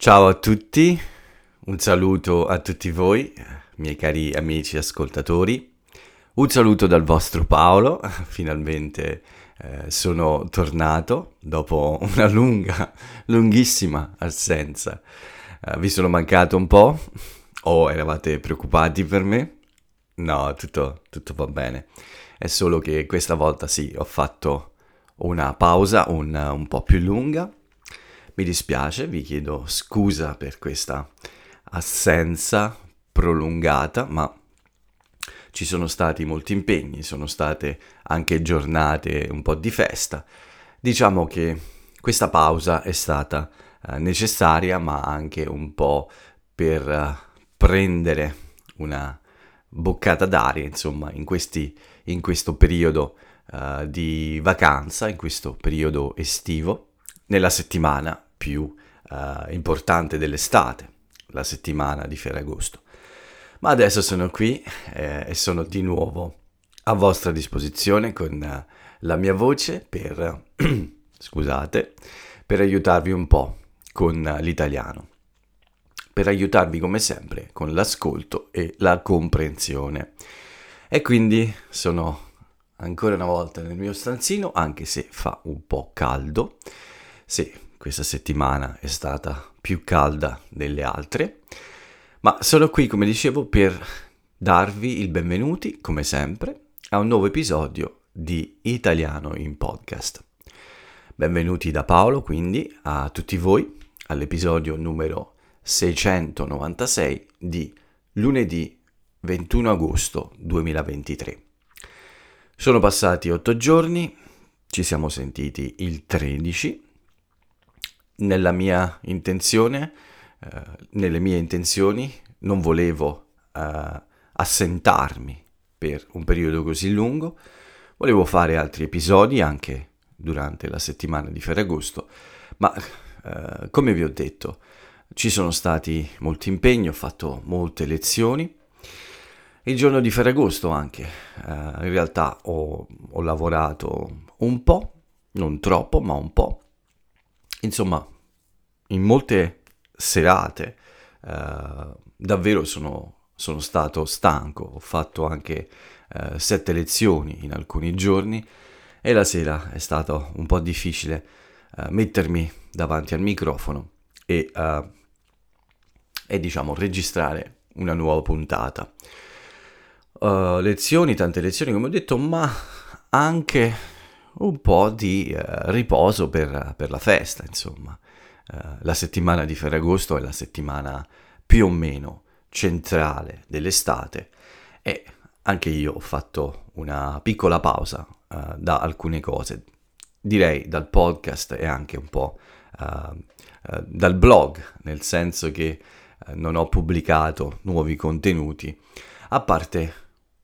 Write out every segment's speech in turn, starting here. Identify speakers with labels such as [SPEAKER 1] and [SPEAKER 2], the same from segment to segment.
[SPEAKER 1] Ciao a tutti, un saluto a tutti voi, miei cari amici ascoltatori. Un saluto dal vostro Paolo, finalmente eh, sono tornato dopo una lunga, lunghissima assenza. Eh, vi sono mancato un po' o eravate preoccupati per me? No, tutto, tutto va bene. È solo che questa volta sì, ho fatto una pausa un, un po' più lunga. Mi dispiace, vi chiedo scusa per questa assenza prolungata, ma ci sono stati molti impegni, sono state anche giornate un po' di festa. Diciamo che questa pausa è stata eh, necessaria, ma anche un po' per eh, prendere una boccata d'aria, insomma, in, questi, in questo periodo uh, di vacanza, in questo periodo estivo, nella settimana più uh, importante dell'estate, la settimana di Ferragosto. Ma adesso sono qui eh, e sono di nuovo a vostra disposizione con uh, la mia voce per, scusate, per aiutarvi un po' con l'italiano per aiutarvi come sempre con l'ascolto e la comprensione. E quindi sono ancora una volta nel mio stanzino, anche se fa un po' caldo. Sì, questa settimana è stata più calda delle altre, ma sono qui, come dicevo, per darvi il benvenuti, come sempre, a un nuovo episodio di Italiano in Podcast. Benvenuti da Paolo, quindi, a tutti voi all'episodio numero 696 di lunedì 21 agosto 2023. Sono passati otto giorni, ci siamo sentiti il 13. Nella mia intenzione, eh, nelle mie intenzioni, non volevo eh, assentarmi per un periodo così lungo, volevo fare altri episodi anche durante la settimana di Ferragosto, ma eh, come vi ho detto, ci sono stati molti impegni, ho fatto molte lezioni. Il giorno di Ferragosto anche, uh, in realtà ho, ho, lavorato un po', non troppo, ma un po'. Insomma, in molte serate uh, davvero sono, sono, stato stanco, ho fatto anche uh, sette lezioni in alcuni giorni e la sera è stato un po' difficile mettermi davanti al microfono e e diciamo registrare una nuova puntata. Uh, lezioni, tante lezioni come ho detto, ma anche un po' di uh, riposo per, per, la festa, insomma. Uh, la settimana di Ferragosto è la settimana più o meno centrale dell'estate e anche io ho fatto una piccola pausa da alcune cose, direi dal podcast e anche un po' dal blog, nel senso che eh, non ho pubblicato nuovi contenuti, a parte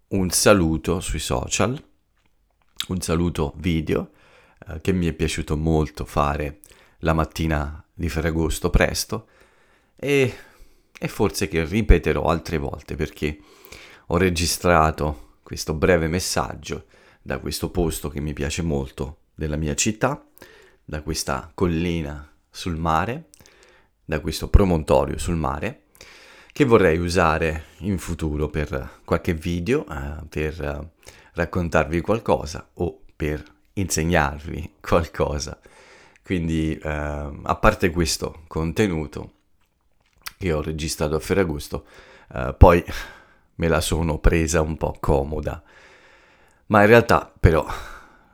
[SPEAKER 1] un saluto sui social, un saluto video eh, che mi è piaciuto molto fare la mattina di Ferragosto presto e, e forse che ripeterò altre volte perché ho registrato questo breve messaggio da questo posto che mi piace molto della mia città, da questa collina sul mare da questo promontorio sul mare che vorrei usare in futuro per qualche video, eh, per eh, raccontarvi qualcosa o per insegnarvi qualcosa. Quindi, eh, a parte questo contenuto che ho registrato a Ferragosto, eh, poi me la sono presa un po' comoda. Ma in realtà, però,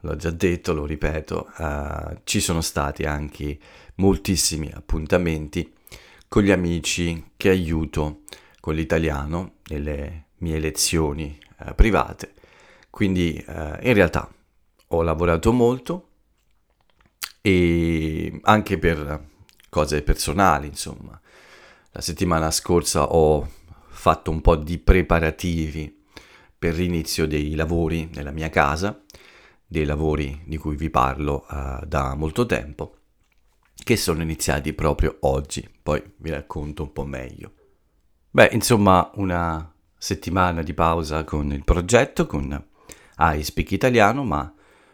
[SPEAKER 1] l'ho già detto, lo ripeto, uh, ci sono stati anche moltissimi appuntamenti con gli amici che aiuto con l'italiano nelle mie lezioni uh, private. Quindi uh, in realtà ho lavorato molto e anche per cose personali, insomma. La settimana scorsa ho fatto un po' di preparativi per l'inizio dei lavori nella mia casa dei lavori di cui vi parlo uh, da molto tempo, che sono iniziati proprio oggi, poi vi racconto un po' meglio. Beh, insomma, una settimana di pausa con il progetto, con I Speak Italiano, ma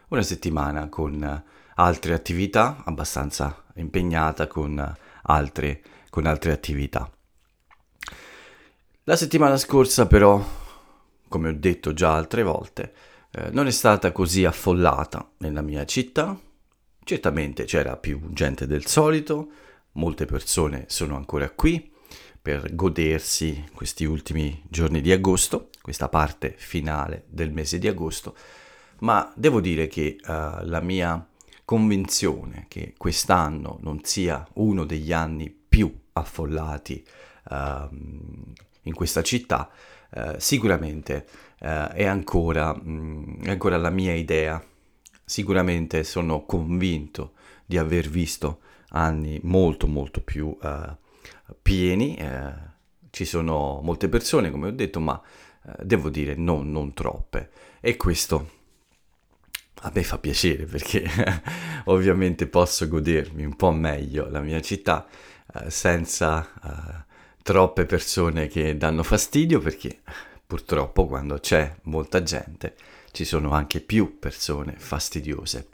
[SPEAKER 1] una settimana con altre attività, abbastanza impegnata con altre con altre attività. La settimana scorsa però, come ho detto già altre volte, eh, non è stata così affollata nella mia città. Certamente c'era più gente del solito, molte persone sono ancora qui per godersi questi ultimi giorni di agosto, questa parte finale del mese di agosto, ma devo dire che uh, la mia convinzione che quest'anno non sia uno degli anni più affollati uh, in questa città, uh, sicuramente uh, è, ancora, mh, mm, è ancora la mia idea. Sicuramente sono convinto di aver visto anni molto molto più pieni. ci sono molte persone, come ho detto, ma devo dire non, non troppe. E questo a me fa piacere perché ovviamente posso godermi un po' meglio la mia città eh, senza eh, troppe persone che danno fastidio perché purtroppo quando c'è molta gente ci sono anche più persone fastidiose.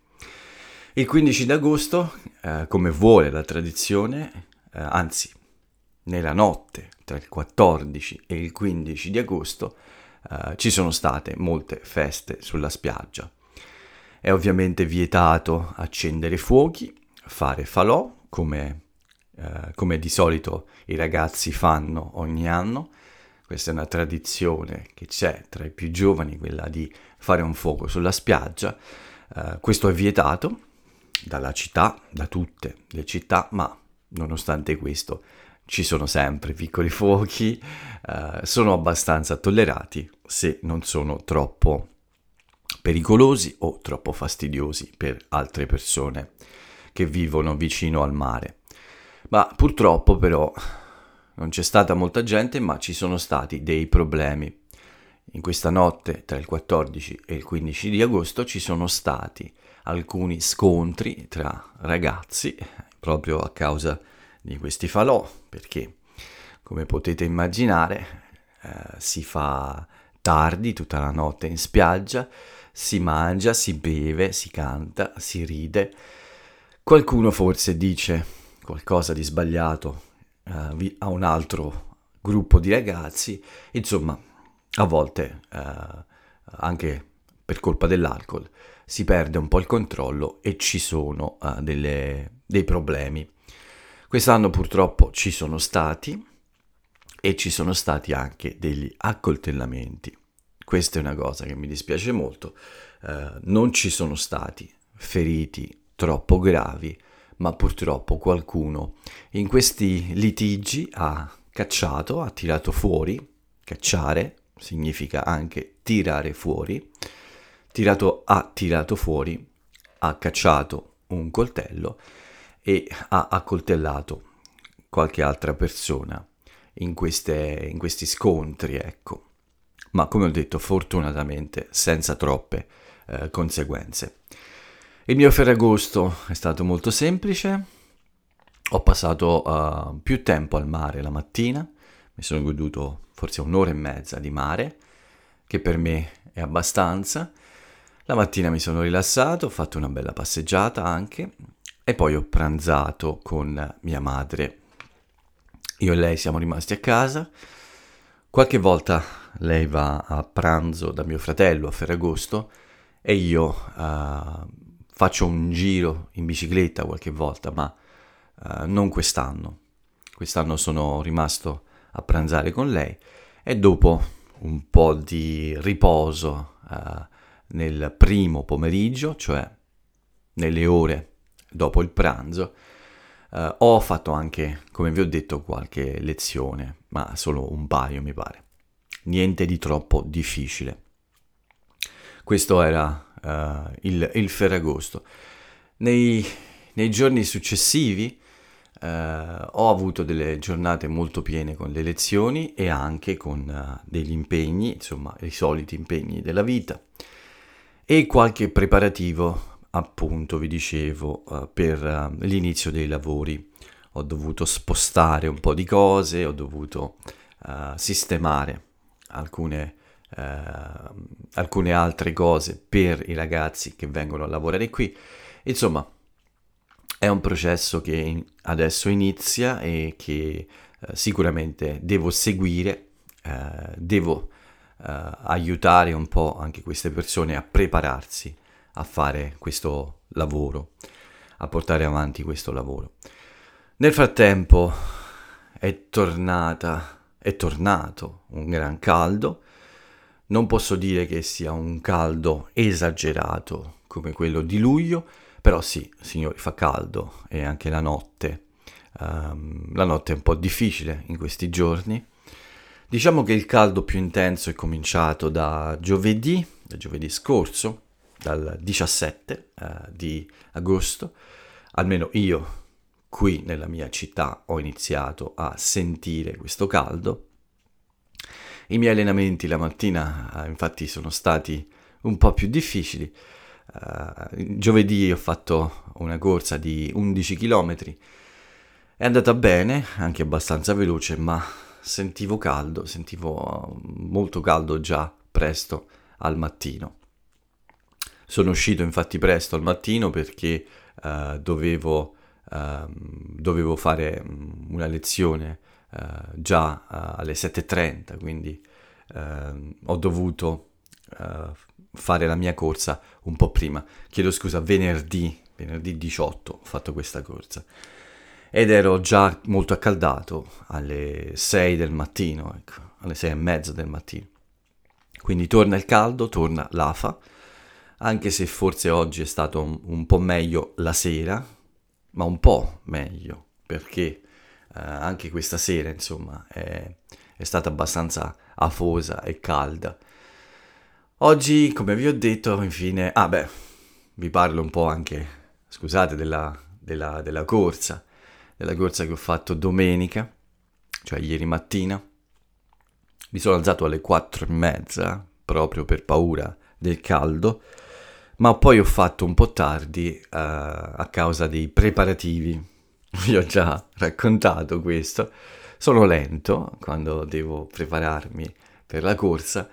[SPEAKER 1] Il 15 d'agosto, eh, come vuole la tradizione, eh, anzi nella notte tra il 14 e il 15 di agosto, eh, ci sono state molte feste sulla spiaggia. È ovviamente vietato accendere fuochi, fare falò, come, eh, come di solito i ragazzi fanno ogni anno. Questa è una tradizione che c'è tra i più giovani, quella di fare un fuoco sulla spiaggia. Eh, questo è vietato dalla città, da tutte le città, ma nonostante questo ci sono sempre piccoli fuochi, eh, sono abbastanza tollerati se non sono troppo pericolosi o troppo fastidiosi per altre persone che vivono vicino al mare. Ma purtroppo però non c'è stata molta gente, ma ci sono stati dei problemi. In questa notte tra il 14 e il 15 di agosto ci sono stati alcuni scontri tra ragazzi proprio a causa di questi falò, perché come potete immaginare eh, si fa tardi tutta la notte in spiaggia, si mangia, si beve, si canta, si ride. Qualcuno forse dice qualcosa di sbagliato uh, a un altro gruppo di ragazzi, insomma, a volte uh, anche per colpa dell'alcol si perde un po' il controllo e ci sono uh, delle, dei problemi. Quest'anno purtroppo ci sono stati e ci sono stati anche degli accoltellamenti. Questa è una cosa che mi dispiace molto. Eh, non ci sono stati feriti troppo gravi, ma purtroppo qualcuno in questi litigi ha cacciato, ha tirato fuori. Cacciare significa anche tirare fuori. Tirato, ha tirato fuori, ha cacciato un coltello e ha accoltellato qualche altra persona in, queste, in questi scontri, ecco ma come ho detto fortunatamente senza troppe eh, conseguenze. Il mio Ferragosto è stato molto semplice, ho passato uh, più tempo al mare la mattina, mi sono goduto forse un'ora e mezza di mare, che per me è abbastanza. La mattina mi sono rilassato, ho fatto una bella passeggiata anche e poi ho pranzato con mia madre. Io e lei siamo rimasti a casa. Qualche volta lei va a pranzo da mio fratello a Ferragosto e io uh, faccio un giro in bicicletta qualche volta, ma uh, non quest'anno. Quest'anno sono rimasto a pranzare con lei e dopo un po' di riposo uh, nel primo pomeriggio, cioè nelle ore dopo il pranzo, ho fatto anche, come vi ho detto, qualche lezione, ma solo un paio mi pare niente di troppo difficile. Questo era uh, il, il, Ferragosto. Nei, nei giorni successivi uh, ho avuto delle giornate molto piene con le lezioni e anche con uh, degli impegni, insomma i soliti impegni della vita e qualche preparativo appunto vi dicevo per l'inizio dei lavori ho dovuto spostare un po' di cose ho dovuto sistemare alcune, eh, alcune altre cose per i ragazzi che vengono a lavorare qui. Insomma, È un processo che adesso inizia e che eh, sicuramente devo seguire, eh, devo eh, aiutare un po' anche queste persone a prepararsi a fare questo lavoro, a portare avanti questo lavoro. Nel frattempo è tornata, è tornato un gran caldo. Non posso dire che sia un caldo esagerato come quello di luglio, però sì, signori, fa caldo e anche la notte. Um, la notte è un po' difficile in questi giorni. Diciamo che il caldo più intenso è cominciato da giovedì, da giovedì scorso, dal 17 uh, eh, di agosto. Almeno io qui nella mia città ho iniziato a sentire questo caldo. I miei allenamenti la mattina uh, infatti sono stati un po' più difficili Uh, giovedì ho fatto una corsa di 11 km, è andata bene, anche abbastanza veloce, ma sentivo caldo, sentivo molto caldo già presto al mattino. Sono uscito infatti presto al mattino perché uh, dovevo, uh, dovevo, fare mm, una lezione già alle 7.30, quindi ehm, ho dovuto fare la mia corsa un po' prima. Chiedo scusa, venerdì, venerdì 18 ho fatto questa corsa. Ed ero già molto accaldato alle 6 del mattino, ecco, alle 6 e mezza del mattino. Quindi torna il caldo, torna l'afa, anche se forse oggi è stato un, un po' meglio la sera, ma un po' meglio, perché eh, anche questa sera, insomma, è, è stata abbastanza afosa e calda Oggi, come vi ho detto, infine... Ah beh, vi parlo un po' anche, scusate, della, della, della corsa, della corsa che ho fatto domenica, cioè ieri mattina. Mi sono alzato alle quattro e mezza, proprio per paura del caldo, ma poi ho fatto un po' tardi uh, a causa dei preparativi. Vi ho già raccontato questo. Sono lento quando devo prepararmi per la corsa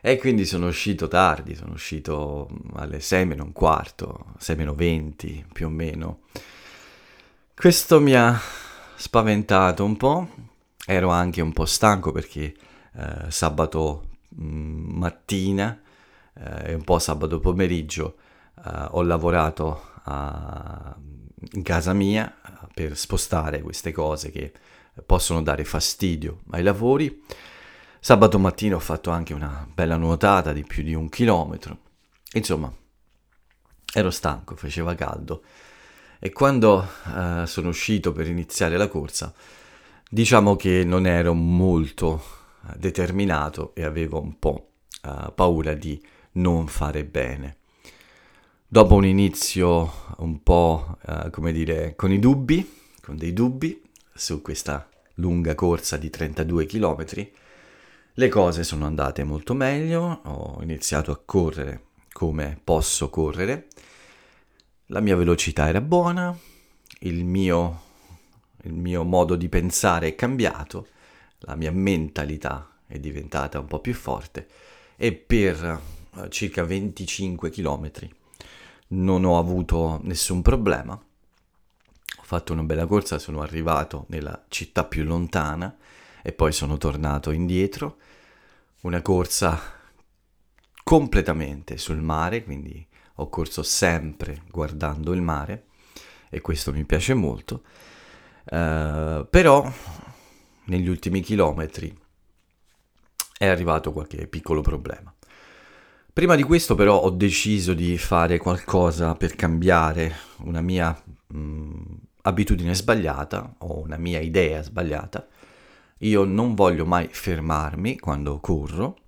[SPEAKER 1] e quindi sono uscito tardi, sono uscito alle 6 meno un quarto, 6 meno 20 più o meno. Questo mi ha spaventato un po', ero anche un po' stanco perché eh, sabato mh, mm, mattina e un po' sabato pomeriggio eh, ho lavorato a, in casa mia per spostare queste cose che possono dare fastidio ai lavori Sabato mattina ho fatto anche una bella nuotata di più di un chilometro. Insomma, ero stanco, faceva caldo. E quando uh, sono uscito per iniziare la corsa, diciamo che non ero molto determinato e avevo un po' uh, paura di non fare bene. Dopo un inizio un po', come dire, con i dubbi, con dei dubbi su questa lunga corsa di 32 chilometri, le cose sono andate molto meglio, ho iniziato a correre come posso correre, la mia velocità era buona, il mio, il mio modo di pensare è cambiato, la mia mentalità è diventata un po' più forte e per eh, circa 25 km non ho avuto nessun problema. Ho fatto una bella corsa, sono arrivato nella città più lontana e poi sono tornato indietro una corsa completamente sul mare, quindi ho corso sempre guardando il mare e questo mi piace molto. Uh, però negli ultimi chilometri è arrivato qualche piccolo problema. Prima di questo però ho deciso di fare qualcosa per cambiare una mia mh, mm, abitudine sbagliata o una mia idea sbagliata io non voglio mai fermarmi quando corro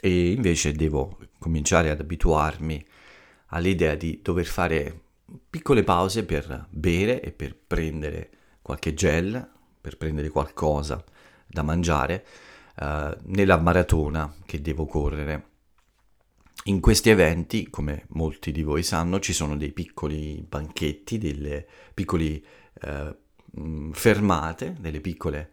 [SPEAKER 1] e invece devo cominciare ad abituarmi all'idea di dover fare piccole pause per bere e per prendere qualche gel, per prendere qualcosa da mangiare uh, nella maratona che devo correre. In questi eventi, come molti di voi sanno, ci sono dei piccoli banchetti, delle piccole uh, fermate, delle piccole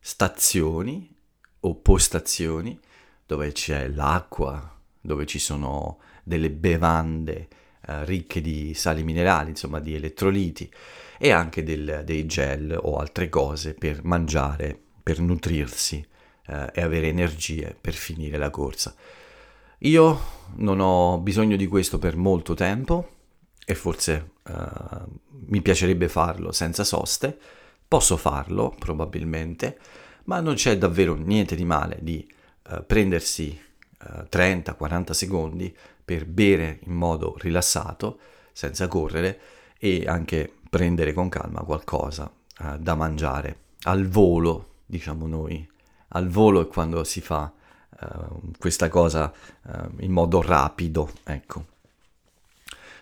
[SPEAKER 1] stazioni o postazioni dove c'è l'acqua, dove ci sono delle bevande eh, ricche di sali minerali, insomma di elettroliti e anche del, dei gel o altre cose per mangiare, per nutrirsi eh, e avere energie per finire la corsa. Io non ho bisogno di questo per molto tempo e forse eh, mi piacerebbe farlo senza soste, posso farlo probabilmente, ma non c'è davvero niente di male di eh, prendersi 30-40 secondi per bere in modo rilassato, senza correre e anche prendere con calma qualcosa eh, da mangiare al volo, diciamo noi. Al volo è quando si fa eh, questa cosa eh, in modo rapido, ecco.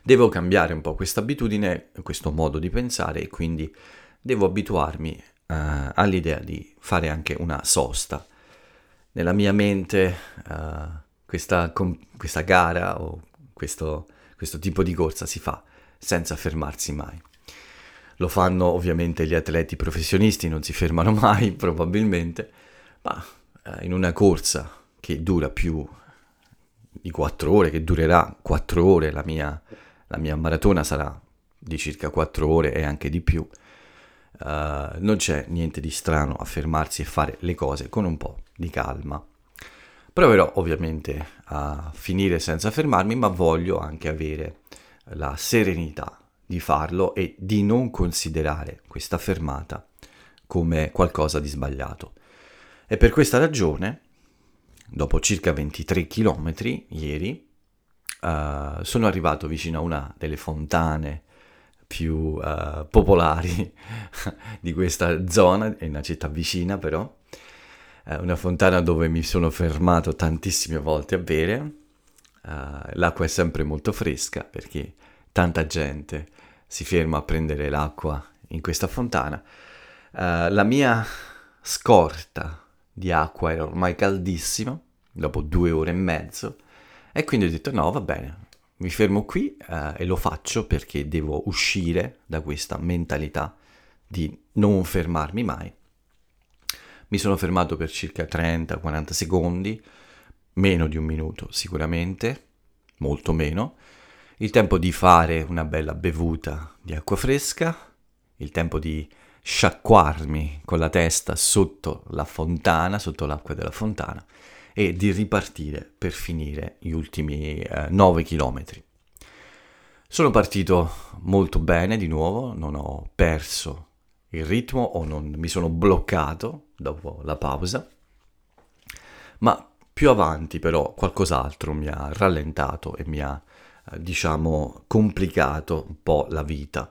[SPEAKER 1] Devo cambiare un po' questa abitudine, questo modo di pensare e quindi devo abituarmi eh, all'idea di fare anche una sosta. Nella mia mente eh, questa, com- questa, gara o questo, questo tipo di corsa si fa senza fermarsi mai. Lo fanno ovviamente gli atleti professionisti, non si fermano mai probabilmente, ma eh, in una corsa che dura più di 4 ore, che durerà 4 ore, la mia, la mia maratona sarà di circa 4 ore e anche di più, uh, non c'è niente di strano a fermarsi e fare le cose con un po' di calma. Proverò ovviamente a finire senza fermarmi, ma voglio anche avere la serenità di farlo e di non considerare questa fermata come qualcosa di sbagliato. E per questa ragione, dopo circa 23 km ieri, uh, sono arrivato vicino a una delle fontane più uh, popolari di questa zona, è una città vicina però, uh, una fontana dove mi sono fermato tantissime volte a bere, l'acqua è sempre molto fresca perché tanta gente si ferma a prendere l'acqua in questa fontana. La mia scorta di acqua era ormai caldissima, dopo due ore e mezzo, e quindi ho detto no, va bene, mi fermo qui uh, e lo faccio perché devo uscire da questa mentalità di non fermarmi mai. Mi sono fermato per circa 30-40 secondi, meno di un minuto sicuramente, molto meno, il tempo di fare una bella bevuta di acqua fresca, il tempo di sciacquarmi con la testa sotto la fontana, sotto l'acqua della fontana e di ripartire per finire gli ultimi eh, 9 chilometri. Sono partito molto bene di nuovo, non ho perso il ritmo o non mi sono bloccato dopo la pausa, ma più avanti però qualcos'altro mi ha rallentato e mi ha eh, diciamo, complicato un po' la vita.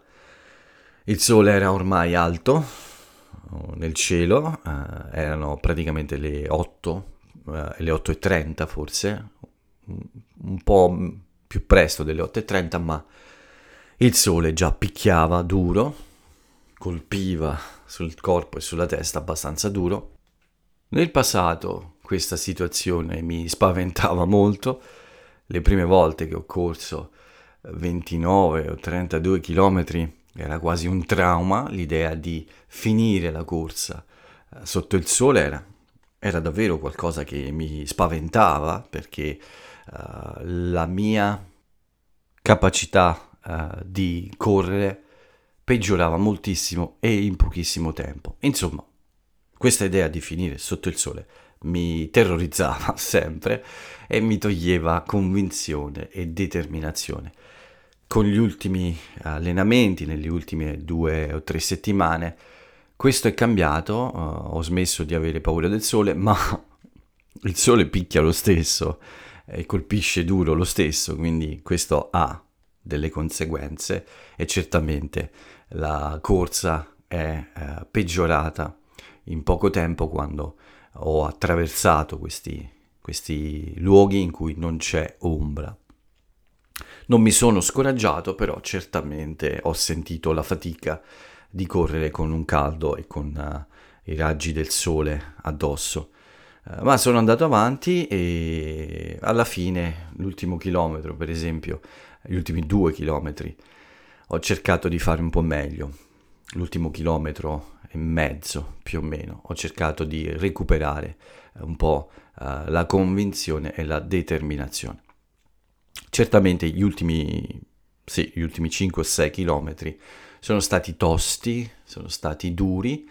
[SPEAKER 1] Il sole era ormai alto oh, nel cielo, eh, erano praticamente le 8, eh, le 8.30 forse, un po' più presto delle 8.30, ma il sole già picchiava duro, colpiva sul corpo e sulla testa abbastanza duro. Nel passato questa situazione mi spaventava molto, le prime volte che ho corso 29 eh, o 32 chilometri era quasi un trauma, l'idea di finire la corsa sotto il sole era, era, davvero qualcosa che mi spaventava perché uh, la mia capacità uh, di correre peggiorava moltissimo e in pochissimo tempo. Insomma, questa idea di finire sotto il sole mi terrorizzava sempre e mi toglieva convinzione e determinazione. Con gli ultimi allenamenti, nelle ultime due o tre settimane, questo è cambiato, uh, ho smesso di avere paura del sole, ma il sole picchia lo stesso e colpisce duro lo stesso, quindi questo ha delle conseguenze e certamente la corsa è uh, peggiorata in poco tempo quando ho attraversato questi, questi luoghi in cui non c'è ombra. Non mi sono scoraggiato, però certamente ho sentito la fatica di correre con un caldo e con uh, i raggi del sole addosso. Uh, ma sono andato avanti e alla fine, l'ultimo chilometro, per esempio, gli ultimi due chilometri, ho cercato di fare un po' meglio. L'ultimo chilometro e mezzo più o meno. Ho cercato di recuperare eh, un po' uh, la convinzione e la determinazione. Certamente gli ultimi sì, gli ultimi 5 o 6 chilometri sono stati tosti, sono stati duri,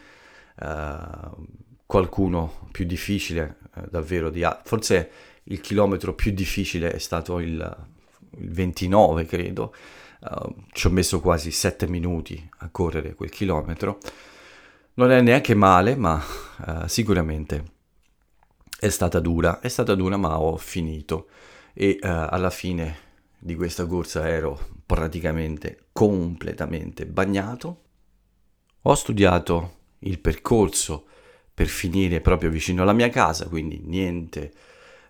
[SPEAKER 1] uh, qualcuno più difficile uh, davvero di forse il chilometro più difficile è stato il, il 29 credo, uh, ci ho messo quasi 7 minuti a correre quel chilometro, non è neanche male ma sicuramente è stata dura, è stata dura ma ho finito e alla fine di questa corsa ero praticamente completamente bagnato. Ho studiato il percorso per finire proprio vicino alla mia casa, quindi niente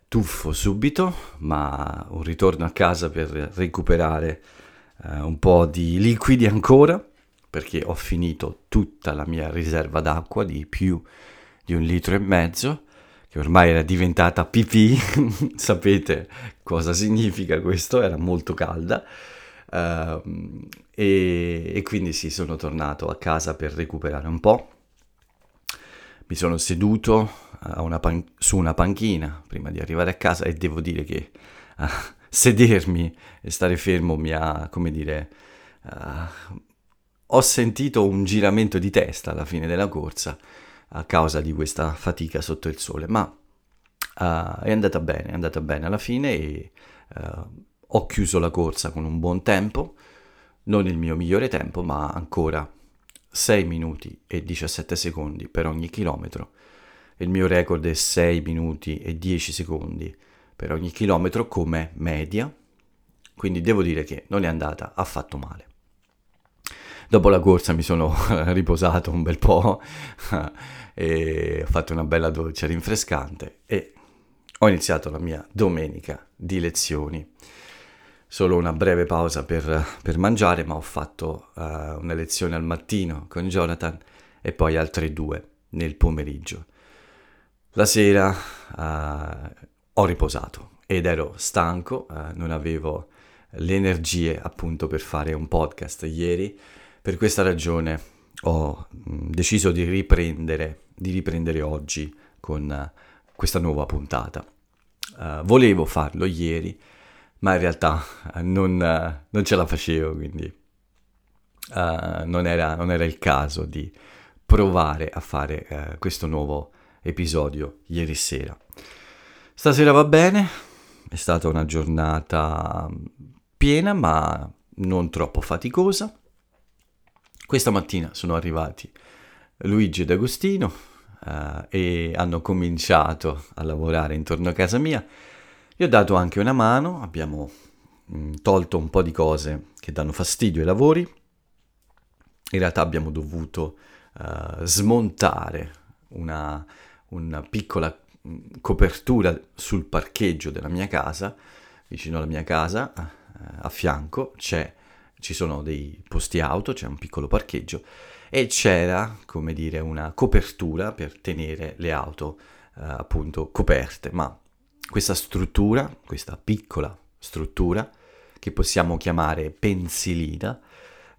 [SPEAKER 1] tuffo subito, ma un ritorno a casa per recuperare eh, un po' di liquidi ancora, perché ho finito tutta la mia riserva d'acqua di più di un litro e mezzo che ormai era diventata pipì, sapete cosa significa questo, era molto calda, uh, e, e, quindi sì, sono tornato a casa per recuperare un po'. Mi sono seduto una pan- su una panchina prima di arrivare a casa e devo dire che uh, sedermi e stare fermo mi ha, come dire, uh, ho sentito un giramento di testa alla fine della corsa a causa di questa fatica sotto il sole, ma uh, è andata bene, è andata bene alla fine e uh, ho chiuso la corsa con un buon tempo, non il mio migliore tempo, ma ancora 6 minuti e 17 secondi per ogni chilometro. Il mio record è 6 minuti e 10 secondi per ogni chilometro come media, quindi devo dire che non è andata affatto male. Dopo la corsa mi sono riposato un bel po' e ho fatto una bella doccia rinfrescante e ho iniziato la mia domenica di lezioni. Solo una breve pausa per, per mangiare, ma ho fatto uh, una lezione al mattino con Jonathan e poi altre due nel pomeriggio. La sera uh, ho riposato ed ero stanco, uh, non avevo le appunto per fare un podcast ieri per questa ragione ho deciso di riprendere, di riprendere oggi con uh, questa nuova puntata. Uh, volevo farlo ieri, ma in realtà uh, non, non, ce la facevo, quindi non era, non, era, il caso di provare a fare questo nuovo episodio ieri sera. Stasera va bene, è stata una giornata piena ma non troppo faticosa. Questa mattina sono arrivati Luigi ed Agostino uh, e hanno cominciato a lavorare intorno a casa mia. Gli ho dato anche una mano, abbiamo mh, mm, tolto un po' di cose che danno fastidio ai lavori. In realtà abbiamo dovuto uh, smontare una, una piccola mm, copertura sul parcheggio della mia casa, vicino alla mia casa, uh, a fianco c'è ci sono dei posti auto, c'è un piccolo parcheggio e c'era, come dire, una copertura per tenere le auto eh, appunto coperte, ma questa struttura, questa piccola struttura che possiamo chiamare pensilina,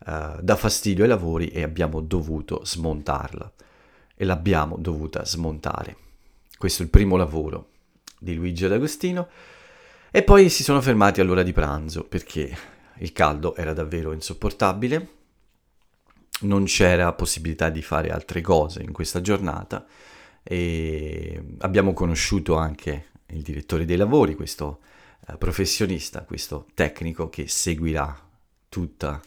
[SPEAKER 1] eh, dà fastidio ai lavori e abbiamo dovuto smontarla. E l'abbiamo dovuta smontare. Questo è il primo lavoro di Luigi D'Agostino. E poi si sono fermati all'ora di pranzo perché il caldo era davvero insopportabile, non c'era possibilità di fare altre cose in questa giornata e abbiamo conosciuto anche il direttore dei lavori, questo uh, professionista, questo tecnico che seguirà tutta,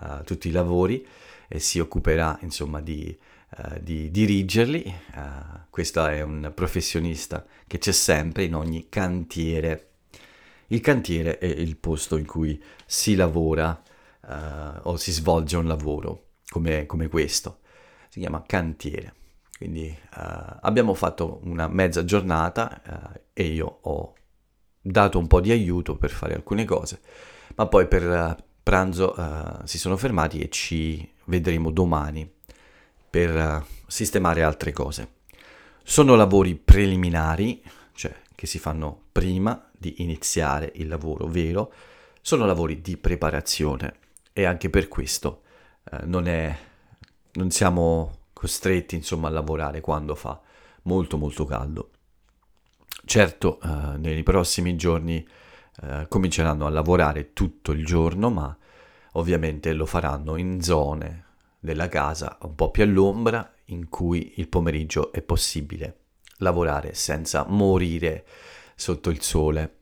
[SPEAKER 1] uh, tutti i lavori e si occuperà insomma di, uh, di dirigerli. questo è un professionista che c'è sempre in ogni cantiere il cantiere è il posto in cui si lavora uh, o si svolge un lavoro come, come questo. Si chiama cantiere. Quindi uh, abbiamo fatto una mezza giornata uh, e io ho dato un po' di aiuto per fare alcune cose, ma poi per pranzo si sono fermati e ci vedremo domani per sistemare altre cose. Sono lavori preliminari, che si fanno prima di iniziare il lavoro vero, sono lavori di preparazione e anche per questo eh, non, è, non siamo costretti insomma a lavorare quando fa molto molto caldo. Certo, eh, nei prossimi giorni eh, cominceranno a lavorare tutto il giorno, ma ovviamente lo faranno in zone della casa un po' più all'ombra in cui il pomeriggio è possibile lavorare senza morire sotto il sole.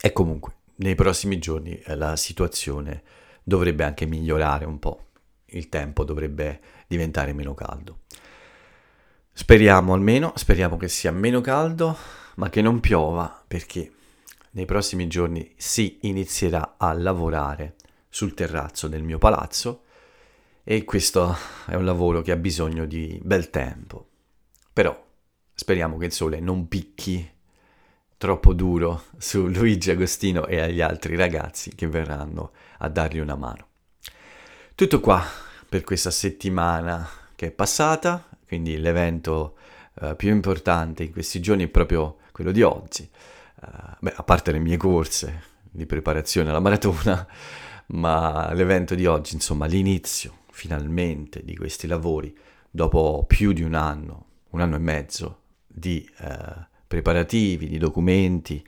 [SPEAKER 1] E comunque, nei prossimi giorni eh, la situazione dovrebbe anche migliorare un po', il tempo dovrebbe diventare meno caldo. Speriamo almeno, speriamo che sia meno caldo, ma che non piova perché nei prossimi giorni si inizierà a lavorare sul terrazzo del mio palazzo e questo è un lavoro che ha bisogno di bel tempo. Però speriamo che il sole non picchi troppo duro su Luigi Agostino e agli altri ragazzi che verranno a dargli una mano. Tutto qua per questa settimana che è passata, quindi l'evento uh, più importante in questi giorni è proprio quello di oggi. Uh, beh, a parte le mie corse di preparazione alla maratona, ma l'evento di oggi, insomma, l'inizio finalmente di questi lavori dopo più di un anno, un anno e mezzo di uh, preparativi, di documenti,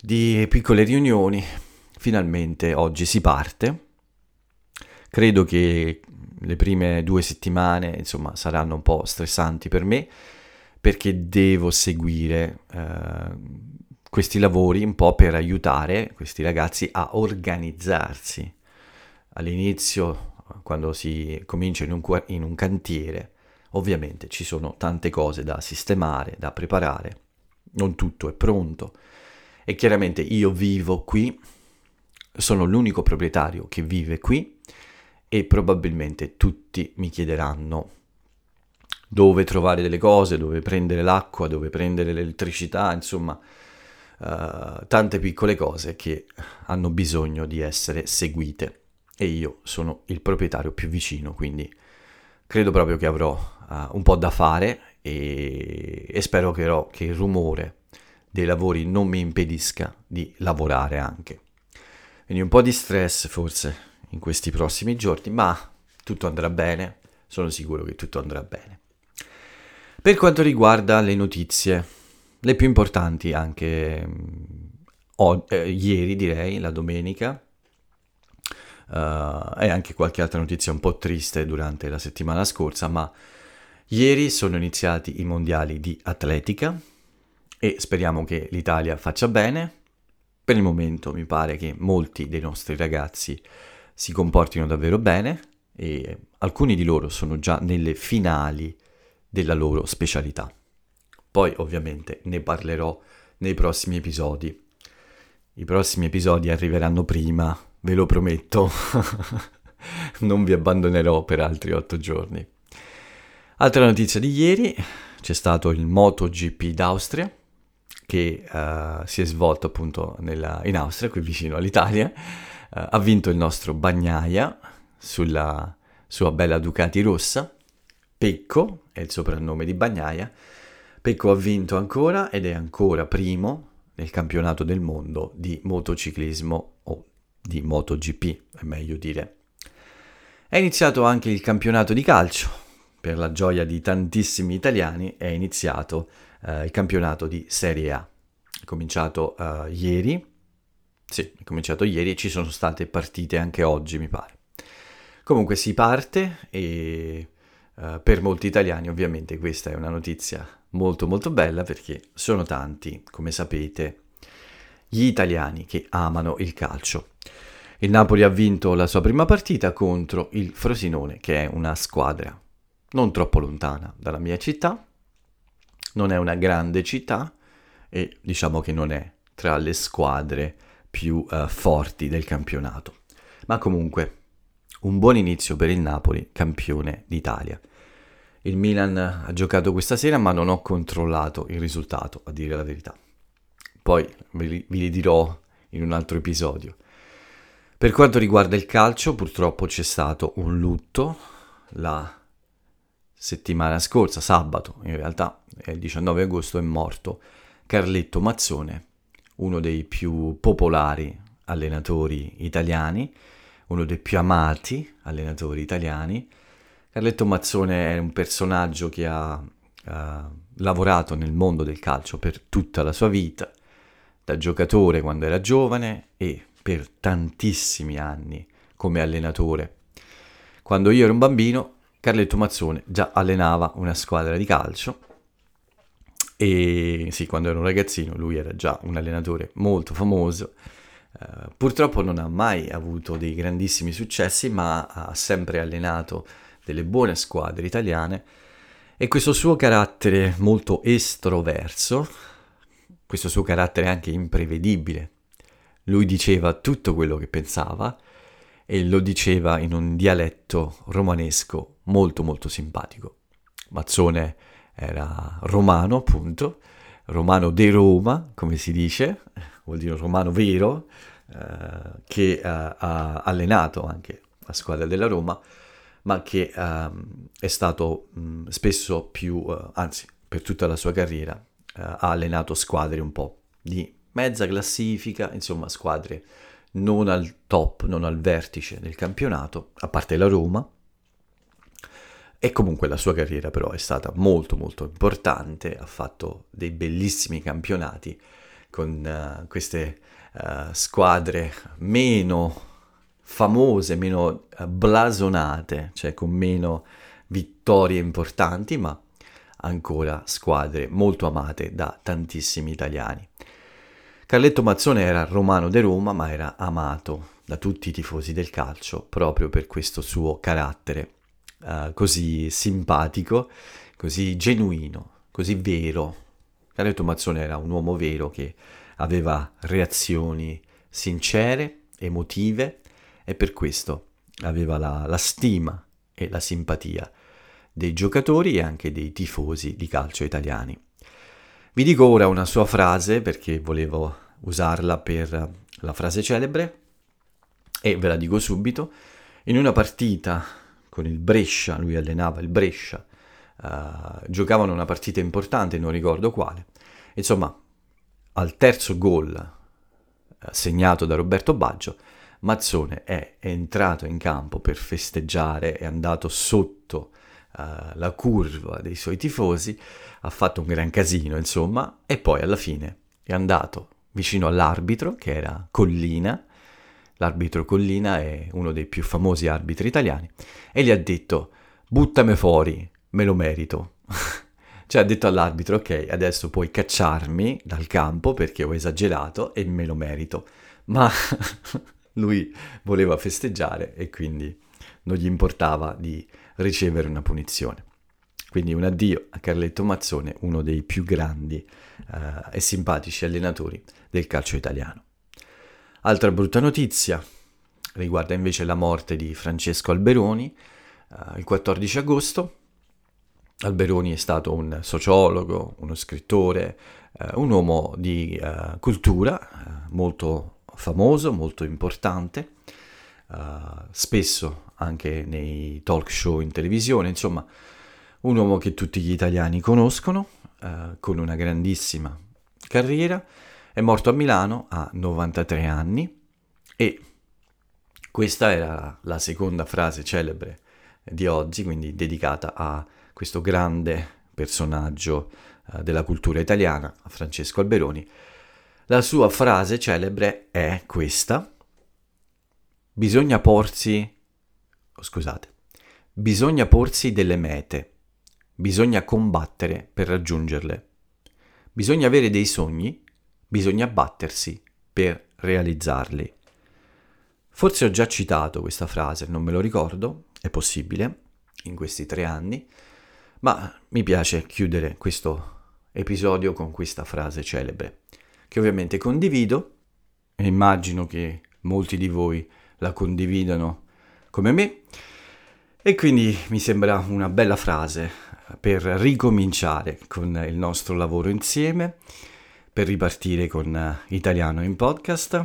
[SPEAKER 1] di piccole riunioni. Finalmente oggi si parte. Credo che le prime due settimane, insomma, saranno un po' stressanti per me perché devo seguire eh, questi lavori un po' per aiutare questi ragazzi a organizzarsi. All'inizio, quando si comincia in un, in un cantiere, ovviamente ci sono tante cose da sistemare, da preparare non tutto è pronto. E chiaramente io vivo qui, sono l'unico proprietario che vive qui e probabilmente tutti mi chiederanno dove trovare delle cose, dove prendere l'acqua, dove prendere l'elettricità, insomma, uh, tante piccole cose che hanno bisogno di essere seguite. E io sono il proprietario più vicino, quindi credo proprio che avrò uh, un po' da fare e, e spero però che il rumore dei lavori non mi impedisca di lavorare anche. Quindi un po' di stress forse in questi prossimi giorni, ma tutto andrà bene, sono sicuro che tutto andrà bene. Per quanto riguarda le notizie, le più importanti anche oh, eh, ieri direi, la domenica, uh, e anche qualche altra notizia un po' triste durante la settimana scorsa, ma Ieri sono iniziati i mondiali di atletica e speriamo che l'Italia faccia bene. Per il momento mi pare che molti dei nostri ragazzi si comportino davvero bene e alcuni di loro sono già nelle finali della loro specialità. Poi ovviamente ne parlerò nei prossimi episodi. I prossimi episodi arriveranno prima, ve lo prometto. non vi abbandonerò per altri otto giorni. Altra notizia di ieri, c'è stato il MotoGP d'Austria che uh, si è svolto appunto nella, in Austria, qui vicino all'Italia. Uh, ha vinto il nostro Bagnaia sulla sua bella Ducati rossa. Pecco è il soprannome di Bagnaia. Pecco ha vinto ancora ed è ancora primo nel campionato del mondo di motociclismo o di MotoGP, è meglio dire. È iniziato anche il campionato di calcio per la gioia di tantissimi italiani, è iniziato eh, il campionato di Serie A. È cominciato uh, ieri, sì, è cominciato ieri e ci sono state partite anche oggi, mi pare. Comunque si parte e uh, per molti italiani ovviamente questa è una notizia molto molto bella perché sono tanti, come sapete, gli italiani che amano il calcio. Il Napoli ha vinto la sua prima partita contro il Frosinone, che è una squadra non troppo lontana dalla mia città, non è una grande città e diciamo che non è tra le squadre più uh, forti del campionato. Ma comunque un buon inizio per il Napoli, campione d'Italia. Il Milan ha giocato questa sera ma non ho controllato il risultato, a dire la verità. Poi vi li dirò in un altro episodio. Per quanto riguarda il calcio, purtroppo c'è stato un lutto, la settimana scorsa, sabato, in realtà il 19 agosto, è morto Carletto Mazzone, uno dei più popolari allenatori italiani, uno dei più amati allenatori italiani. Carletto Mazzone è un personaggio che ha, ha lavorato nel mondo del calcio per tutta la sua vita, da giocatore quando era giovane e per tantissimi anni come allenatore. Quando io ero un bambino, Carletto Mazzone già allenava una squadra di calcio e sì, quando ero un ragazzino lui era già un allenatore molto famoso. Uh, purtroppo non ha mai avuto dei grandissimi successi, ma ha sempre allenato delle buone squadre italiane e questo suo carattere molto estroverso, questo suo carattere anche imprevedibile, lui diceva tutto quello che pensava e lo diceva in un dialetto romanesco molto molto simpatico. Mazzone era romano, appunto, romano de Roma, come si dice, vuol dire romano vero, eh, che eh, ha allenato anche la squadra della Roma, ma che eh, è stato mh, spesso più, eh, anzi, per tutta la sua carriera, eh, ha allenato squadre un po' di mezza classifica, insomma, squadre non al top, non al vertice del campionato, a parte la Roma, e comunque la sua carriera però è stata molto molto importante, ha fatto dei bellissimi campionati con uh, queste uh, squadre meno famose, meno uh, blasonate, cioè con meno vittorie importanti, ma ancora squadre molto amate da tantissimi italiani. Carletto Mazzone era romano de Roma, ma era amato da tutti i tifosi del calcio proprio per questo suo carattere uh, così simpatico, così genuino, così vero. Carletto Mazzone era un uomo vero che aveva reazioni sincere, emotive e per questo aveva la, la stima e la simpatia dei giocatori e anche dei tifosi di calcio italiani. Vi dico ora una sua frase perché volevo usarla per la frase celebre e ve la dico subito. In una partita con il Brescia, lui allenava il Brescia, uh, giocavano una partita importante, non ricordo quale. Insomma, al terzo gol uh, segnato da Roberto Baggio, Mazzone è entrato in campo per festeggiare, è andato sotto uh, la curva dei suoi tifosi, ha fatto un gran casino, insomma, e poi alla fine è andato vicino all'arbitro, che era Collina, l'arbitro Collina è uno dei più famosi arbitri italiani, e gli ha detto buttami fuori, me lo merito. cioè ha detto all'arbitro ok, adesso puoi cacciarmi dal campo perché ho esagerato e me lo merito. Ma lui voleva festeggiare e quindi non gli importava di ricevere una punizione. Quindi un addio a Carletto Mazzone, uno dei più grandi uh, e simpatici allenatori del calcio italiano. Altra brutta notizia riguarda invece la morte di Francesco Alberoni uh, il 14 agosto. Alberoni è stato un sociologo, uno scrittore, uh, un uomo di uh, cultura molto famoso, molto importante, spesso anche nei talk show in televisione, insomma un uomo che tutti gli italiani conoscono, con una grandissima carriera è morto a Milano a 93 anni e questa era la seconda frase celebre di oggi, quindi dedicata a questo grande personaggio uh, della cultura italiana, a Francesco Alberoni. La sua frase celebre è questa: Bisogna porsi oh, scusate, bisogna porsi delle mete, bisogna combattere per raggiungerle. Bisogna avere dei sogni bisogna battersi per realizzarli. Forse ho già citato questa frase, non me lo ricordo, è possibile, in questi tre anni, ma mi piace chiudere questo episodio con questa frase celebre, che ovviamente condivido e immagino che molti di voi la condividano come me, e quindi mi sembra una bella frase per ricominciare con il nostro lavoro insieme per ripartire con uh, Italiano in podcast.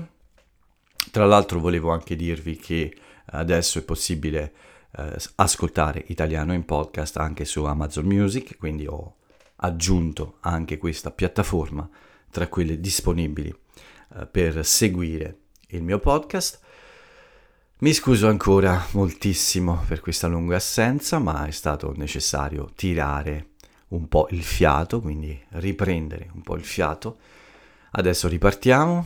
[SPEAKER 1] Tra l'altro volevo anche dirvi che adesso è possibile uh, ascoltare Italiano in podcast anche su Amazon Music, quindi ho aggiunto anche questa piattaforma tra quelle disponibili uh, per seguire il mio podcast. Mi scuso ancora moltissimo per questa lunga assenza, ma è stato necessario tirare un po' il fiato, quindi riprendere un po' il fiato. Adesso ripartiamo,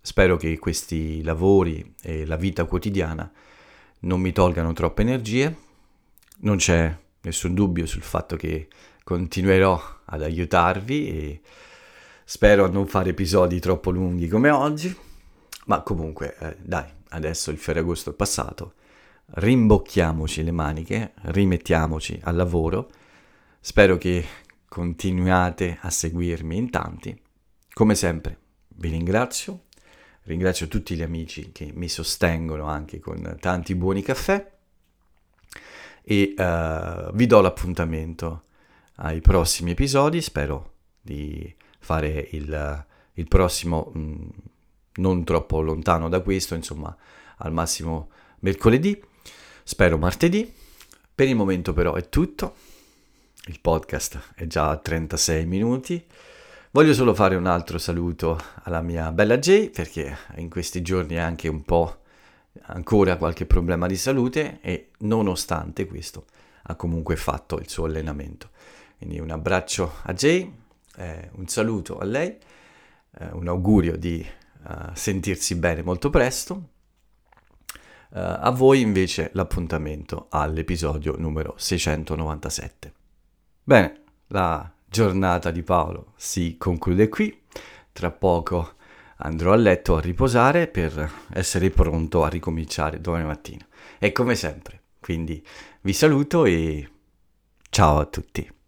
[SPEAKER 1] spero che questi lavori e la vita quotidiana non mi tolgano troppe energie. Non c'è nessun dubbio sul fatto che continuerò ad aiutarvi e spero a non fare episodi troppo lunghi come oggi. Ma comunque, eh, dai, adesso il Ferragosto è passato, rimbocchiamoci le maniche, rimettiamoci al lavoro. Spero che continuate a seguirmi in tanti. Come sempre, vi ringrazio. Ringrazio tutti gli amici che mi sostengono anche con tanti buoni caffè e uh, vi do l'appuntamento ai prossimi episodi. Spero di fare il, il prossimo mh, mm, non troppo lontano da questo, insomma, al massimo mercoledì, spero martedì. Per il momento però è tutto. Il podcast è già a 36 minuti. Voglio solo fare un altro saluto alla mia bella Jay perché in questi giorni ha anche un po' ancora qualche problema di salute e nonostante questo ha comunque fatto il suo allenamento. Quindi un abbraccio a Jay, eh, un saluto a lei, eh, un augurio di sentirsi bene molto presto. Uh, a voi invece l'appuntamento all'episodio numero 697. Bene, la giornata di Paolo si conclude qui. Tra poco andrò a letto a riposare per essere pronto a ricominciare domani mattina. E come sempre, quindi vi saluto e ciao a tutti.